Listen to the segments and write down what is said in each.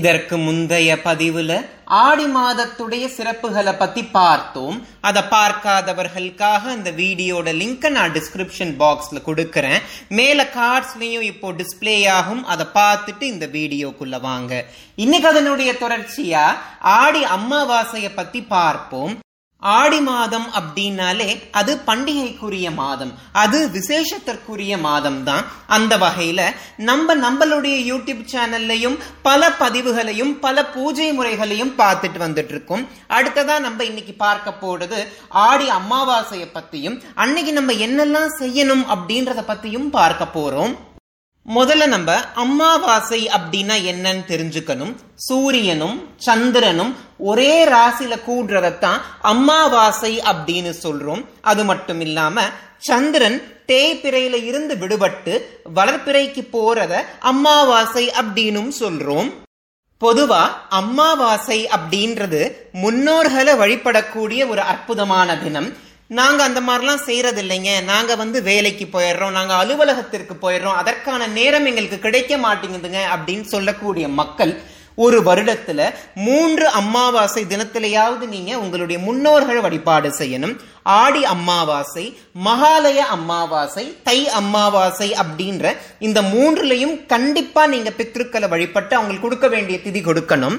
இதற்கு முந்தைய பதிவுல ஆடி மாதத்துடைய சிறப்புகளை பத்தி பார்த்தோம். அதை பார்க்காதவர்களுக்காக அந்த வீடியோட லிங்கை நான் டிஸ்கிரிப்ஷன் பாக்ஸ்ல கொடுக்கறேன். மேல கார்ட்ஸ்லயும் இப்போ டிஸ்பிளே ஆகும். அதை பார்த்துட்டு இந்த வீடியோக்குள்ள வாங்க. இன்னைக்கு அதனுடைய தொடர்ச்சியா ஆடி அமாவாசைய பத்தி பார்ப்போம். ஆடி மாதம் அப்படின்னாலே அது பண்டிகைக்குரிய மாதம். அது விசேஷத்திற்குரிய மாதம் தான். அந்த வகையில நம்ம நம்மளுடைய யூடியூப் சேனல்லையும் பல பதிவுகளையும் பல பூஜை முறைகளையும் பார்த்துட்டு வந்துட்டு இருக்கோம் அடுத்ததா நம்ம இன்னைக்கு பார்க்க போறது ஆடி அமாவாசையை பத்தியும் அன்னைக்கு நம்ம என்னெல்லாம் செய்யணும் அப்படின்றத பத்தியும் பார்க்க போறோம். முதல்ல நம்ம அம்மாவாசை அப்படின்னா என்னன்னு தெரிஞ்சுக்கணும். சூரியனும் சந்திரனும் ஒரே ராசியில கூடுறதான் அம்மாவாசை அப்படின்னு சொல்றோம். அது மட்டும் இல்லாம சந்திரன் தேய்பிறையில இருந்து விடுபட்டு வளர்ப்பிறைக்கு போறத அம்மாவாசை அப்படின்னும் சொல்றோம். பொதுவா அம்மாவாசை அப்படின்றது முன்னோர்களை வழிபடக்கூடிய ஒரு அற்புதமான தினம். நாங்கள் அந்த மாதிரிலாம் செய்கிறதில்லைங்க இல்லைங்க வந்து வேலைக்கு போயிடுறோம். நாங்கள் அலுவலகத்திற்கு போயிடுறோம். அதற்கான நேரம் எங்களுக்கு கிடைக்க மாட்டேங்குதுங்க அப்படின்னு சொல்லக்கூடிய மக்கள் ஒரு வருடத்துல மூன்று அம்மாவாசை தினத்திலேயாவது நீங்க உங்களுடைய முன்னோர்கள் வழிபாடு செய்யணும். ஆடி அமாவாசை மகாலய அம்மாவாசை தை அமாவாசை அப்படின்ற இந்த மூன்றுலையும் கண்டிப்பா நீங்க பித்ருக்களை வழிபட்டு அவங்களுக்கு கொடுக்க வேண்டிய திதி கொடுக்கணும்.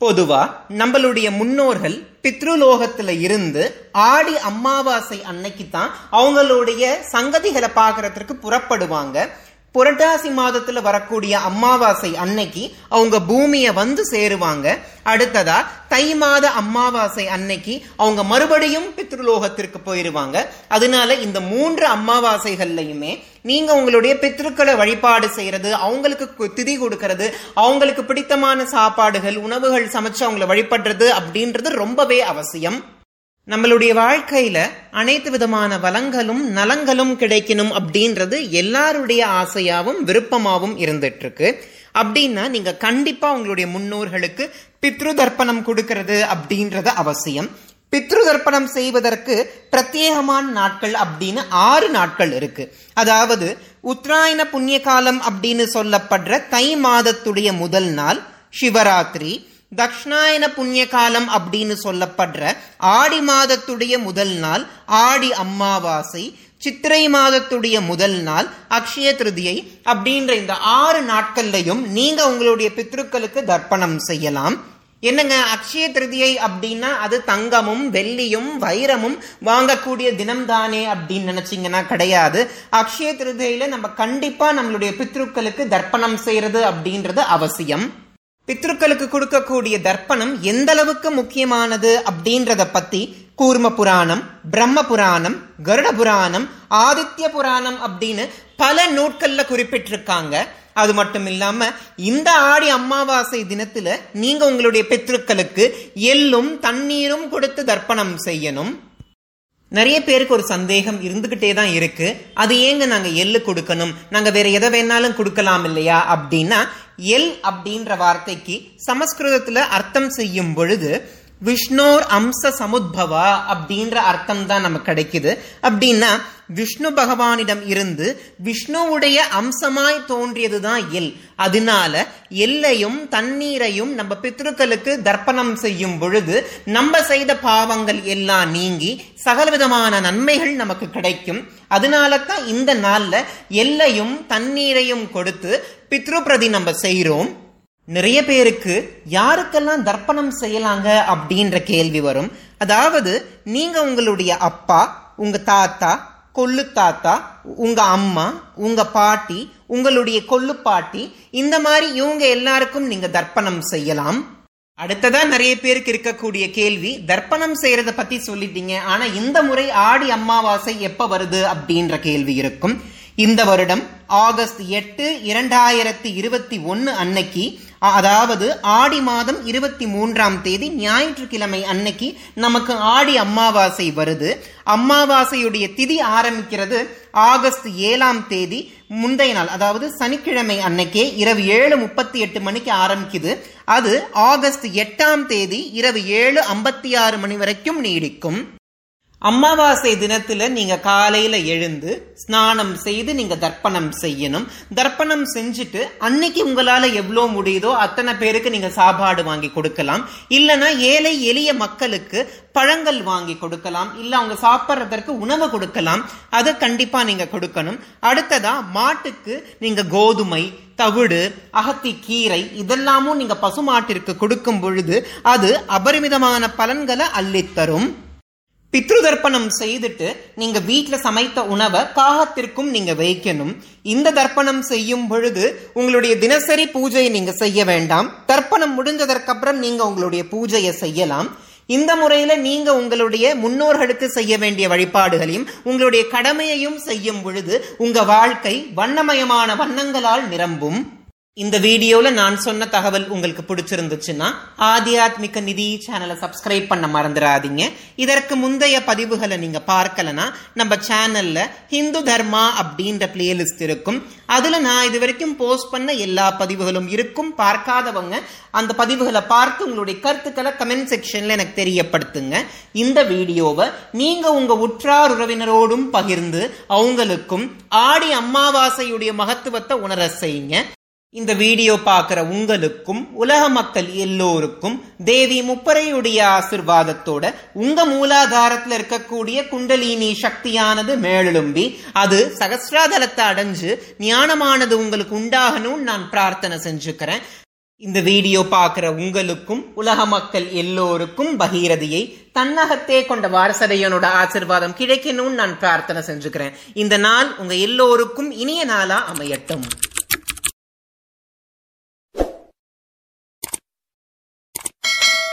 பொதுவா நம்மளுடைய முன்னோர்கள் பித்ருலோகத்துல இருந்து ஆடி அமாவாசை அன்னைக்கு தான் அவங்களுடைய சங்கதிகளை பார்க்கறதுக்கு புறப்படுவாங்க. புரட்டாசி மாதத்துல வரக்கூடிய அமாவாசை அன்னைக்கு அவங்க பூமியை வந்து சேருவாங்க. அடுத்ததா தை மாத அமாவாசை அன்னைக்கு அவங்க மறுபடியும் பித்ருலோகத்திற்கு போயிருவாங்க. அதனால இந்த மூன்று அமாவாசைகள்லையுமே நீங்க உங்களுடைய பித்ருக்களை வழிபாடு செய்யறது அவங்களுக்கு திதி கொடுக்கறது அவங்களுக்கு பிடித்தமான சாப்பாடுகள் உணவுகள் சமைச்சு அவங்களை வழிபடுறது அப்படின்றது ரொம்பவே அவசியம். நம்மளுடைய வாழ்க்கையில அனைத்து விதமான வளங்களும் நலங்களும் கிடைக்கணும் அப்படின்றது எல்லாருடைய ஆசையாவும் விருப்பமாவும் இருந்துட்டு இருக்கு அப்படின்னா நீங்க கண்டிப்பா உங்களுடைய முன்னோர்களுக்கு பித்ரு தர்ப்பணம் கொடுக்கறது அப்படின்றது அவசியம். பித்ரு தர்ப்பணம் செய்வதற்கு பிரத்யேகமான நாட்கள் அப்படின்னு ஆறு நாட்கள் இருக்கு. அதாவது உத்தராயண புண்ணிய காலம் அப்படின்னு சொல்லப்படுற தை மாதத்துடைய முதல் நாள் சிவராத்திரி. தக்ஷணாயன புண்ணிய காலம் அப்படின்னு சொல்லப்படுற ஆடி மாதத்துடைய முதல் நாள் ஆடி அம்மாவாசை சித்திரை மாதத்துடைய முதல் நாள் அக்ஷய திருதியை அப்படின்ற இந்த ஆறு நாட்கள்லையும் நீங்க உங்களுடைய பித்ருக்களுக்கு தர்ப்பணம் செய்யலாம். என்னங்க அக்ஷய திருதியை அப்படின்னா அது தங்கமும் வெள்ளியும் வைரமும் வாங்கக்கூடிய தினம் தானே அப்படின்னு நினைச்சீங்கன்னா கிடையாது. அக்ஷய திருதியில நம்ம கண்டிப்பா நம்மளுடைய பித்ருக்களுக்கு தர்ப்பணம் செய்யறது அப்படின்றது அவசியம். பித்ருக்களுக்கு கொடுக்கக்கூடிய தர்ப்பணம் எந்த அளவுக்கு முக்கியமானது அப்படின்றத பத்தி கூர்ம புராணம் பிரம்ம புராணம் கருட புராணம் ஆதித்ய புராணம் அப்படின்னு பல நூட்கள்ல குறிப்பிட்டிருக்காங்க. அது மட்டும் இல்லாம இந்த ஆடி அமாவாசை தினத்துல நீங்க உங்களுடைய பித்ருக்களுக்கு எள்ளும் தண்ணீரும் கொடுத்து தர்ப்பணம் செய்யணும். நிறைய பேருக்கு ஒரு சந்தேகம் இருந்துகிட்டே தான் இருக்கு. அது ஏங்க நாங்க எள்ளு கொடுக்கணும்? நாங்க வேற எதை வேணாலும் கொடுக்கலாம் இல்லையா? அப்படின்னா எல் அப்படின்ற வார்த்தைக்கு சமஸ்கிருதத்துல அர்த்தம் செய்யும் பொழுது விஷ்ணோர் அம்ச சமுத்பவா அப்படின்ற அர்த்தம் தான் நமக்கு கிடைக்குது. அப்படின்னா விஷ்ணு பகவானிடம் இருந்து விஷ்ணுவுடைய அம்சமாய் தோன்றியது தான் எல் அதனால எல்லையும் தண்ணீரையும் நம்ம பித்ருக்களுக்கு தர்ப்பணம் செய்யும் பொழுது நம்ம செய்த பாவங்கள் எல்லாம் நீங்கி சகலவிதமான நன்மைகள் நமக்கு கிடைக்கும். அதனால தான் இந்த நாளில் எல்லையும் தண்ணீரையும் கொடுத்து பித்ருபிரதி நம்ம செய்கிறோம் நிறைய பேருக்கு யாருக்கெல்லாம் தர்ப்பணம் செய்யலாங்க அப்படின்ற கேள்வி வரும். அதாவது நீங்க உங்களுடைய அப்பா உங்க தாத்தா கொல்லு தாத்தா உங்க அம்மா உங்க பாட்டி உங்களுடைய கொல்லு பாட்டி இந்த மாதிரி இவங்க எல்லாருக்கும் நீங்க தர்ப்பணம் செய்யலாம். அடுத்ததா நிறைய பேருக்கு இருக்கக்கூடிய கேள்வி தர்ப்பணம் செய்யறத பத்தி சொல்லிட்டீங்க ஆனா இந்த முறை ஆடி அமாவாசை எப்ப வருது அப்படின்ற கேள்வி இருக்கும். இந்த வருடம் ஆகஸ்ட் எட்டு இரண்டாயிரத்தி இருபத்தி ஒன்னு அன்னைக்கு அதாவது ஆடி மாதம் இருபத்தி மூன்றாம் தேதி ஞாயிற்றுக்கிழமை அன்னைக்கு நமக்கு ஆடி அமாவாசை வருது. அமாவாசையுடைய திதி ஆரம்பிக்கிறது ஆகஸ்ட் ஏழாம் தேதி முந்தைய நாள் அதாவது சனிக்கிழமை அன்னைக்கே இரவு ஏழு முப்பத்தி எட்டு மணிக்கு ஆரம்பிக்குது. அது ஆகஸ்ட் எட்டாம் தேதி இரவு ஏழு ஐம்பத்தி ஆறு மணி வரைக்கும் நீடிக்கும். அமாவாசை தினத்துல நீங்க காலையில எழுந்து ஸ்நானம் செய்து நீங்க தர்ப்பணம் செய்யணும். தர்ப்பணம் செஞ்சுட்டு அன்னைக்கு உங்களால எவ்வளோ முடியுதோ அத்தனை பேருக்கு நீங்க சாப்பாடு வாங்கி கொடுக்கலாம். இல்லைன்னா ஏழை எளிய மக்களுக்கு பழங்கள் வாங்கி கொடுக்கலாம். இல்ல அவங்க சாப்பிட்றதற்கு உணவு கொடுக்கலாம். அதை கண்டிப்பா நீங்க கொடுக்கணும். அடுத்ததா மாட்டுக்கு நீங்க கோதுமை தவிடு அகத்தி கீரை இதெல்லாமும் நீங்க பசுமாட்டிற்கு கொடுக்கும் பொழுது அது அபரிமிதமான பலன்களை அள்ளித்தரும். பித்ருதர்ப்பணம் செய்துட்டு நீங்க வீட்டுல சமைத்த உணவை காகத்திற்கும் நீங்க வைக்கணும். இந்த தர்ப்பணம் செய்யும் பொழுது உங்களுடைய தினசரி பூஜையை நீங்க செய்ய வேண்டாம். தர்ப்பணம் முடிஞ்சதற்கு அப்புறம் நீங்க உங்களுடைய பூஜையை செய்யலாம். இந்த முறையில நீங்க உங்களுடைய முன்னோர்களுக்கு செய்ய வேண்டிய வழிபாடுகளையும் உங்களுடைய கடமையையும் செய்யும் பொழுது உங்க வாழ்க்கை வண்ணமயமான வண்ணங்களால் நிரம்பும். இந்த வீடியோல நான் சொன்ன தகவல் உங்களுக்கு பிடிச்சிருந்துச்சுன்னா ஆத்தியாத்மிக நிதி சேனலை சப்ஸ்கிரைப் பண்ண மறந்துடாதீங்க. இதற்கு முந்தைய பதிவுகளை நீங்க பார்க்கலனா நம்ம சேனல்ல ஹிந்து தர்மா அப்படின்ற பிளேலிஸ்ட் இருக்கும். அதுல நான் இது வரைக்கும் போஸ்ட் பண்ண எல்லா பதிவுகளும் இருக்கும். பார்க்காதவங்க அந்த பதிவுகளை பார்த்து உங்களுடைய கருத்துக்களை கமெண்ட் செக்ஷன்ல எனக்கு தெரியப்படுத்துங்க. இந்த வீடியோவை நீங்க உங்க உற்றார் உறவினரோடும் பகிர்ந்து அவங்களுக்கும் ஆடி அமாவாசையுடைய மகத்துவத்தை உணர செய்யுங்க. இந்த வீடியோ பார்க்குற உங்களுக்கும் உலக மக்கள் எல்லோருக்கும் தேவி முப்பரையுடைய ஆசிர்வாதத்தோட உங்க மூலாதாரத்துல இருக்கக்கூடிய குண்டலினி சக்தியானது மேலெழும்பி அது சகசிராதலத்தை அடைஞ்சு ஞானமானது உங்களுக்கு உண்டாகணும்னு நான் பிரார்த்தனை செஞ்சுக்கிறேன். இந்த வீடியோ பார்க்குற உங்களுக்கும் உலக மக்கள் எல்லோருக்கும் பகீரதியை தன்னகத்தே கொண்ட வாரசதையனோட ஆசிர்வாதம் கிடைக்கணும்னு நான் பிரார்த்தனை செஞ்சுக்கிறேன். இந்த நாள் உங்க எல்லோருக்கும் இனிய நாளா அமையட்டும்.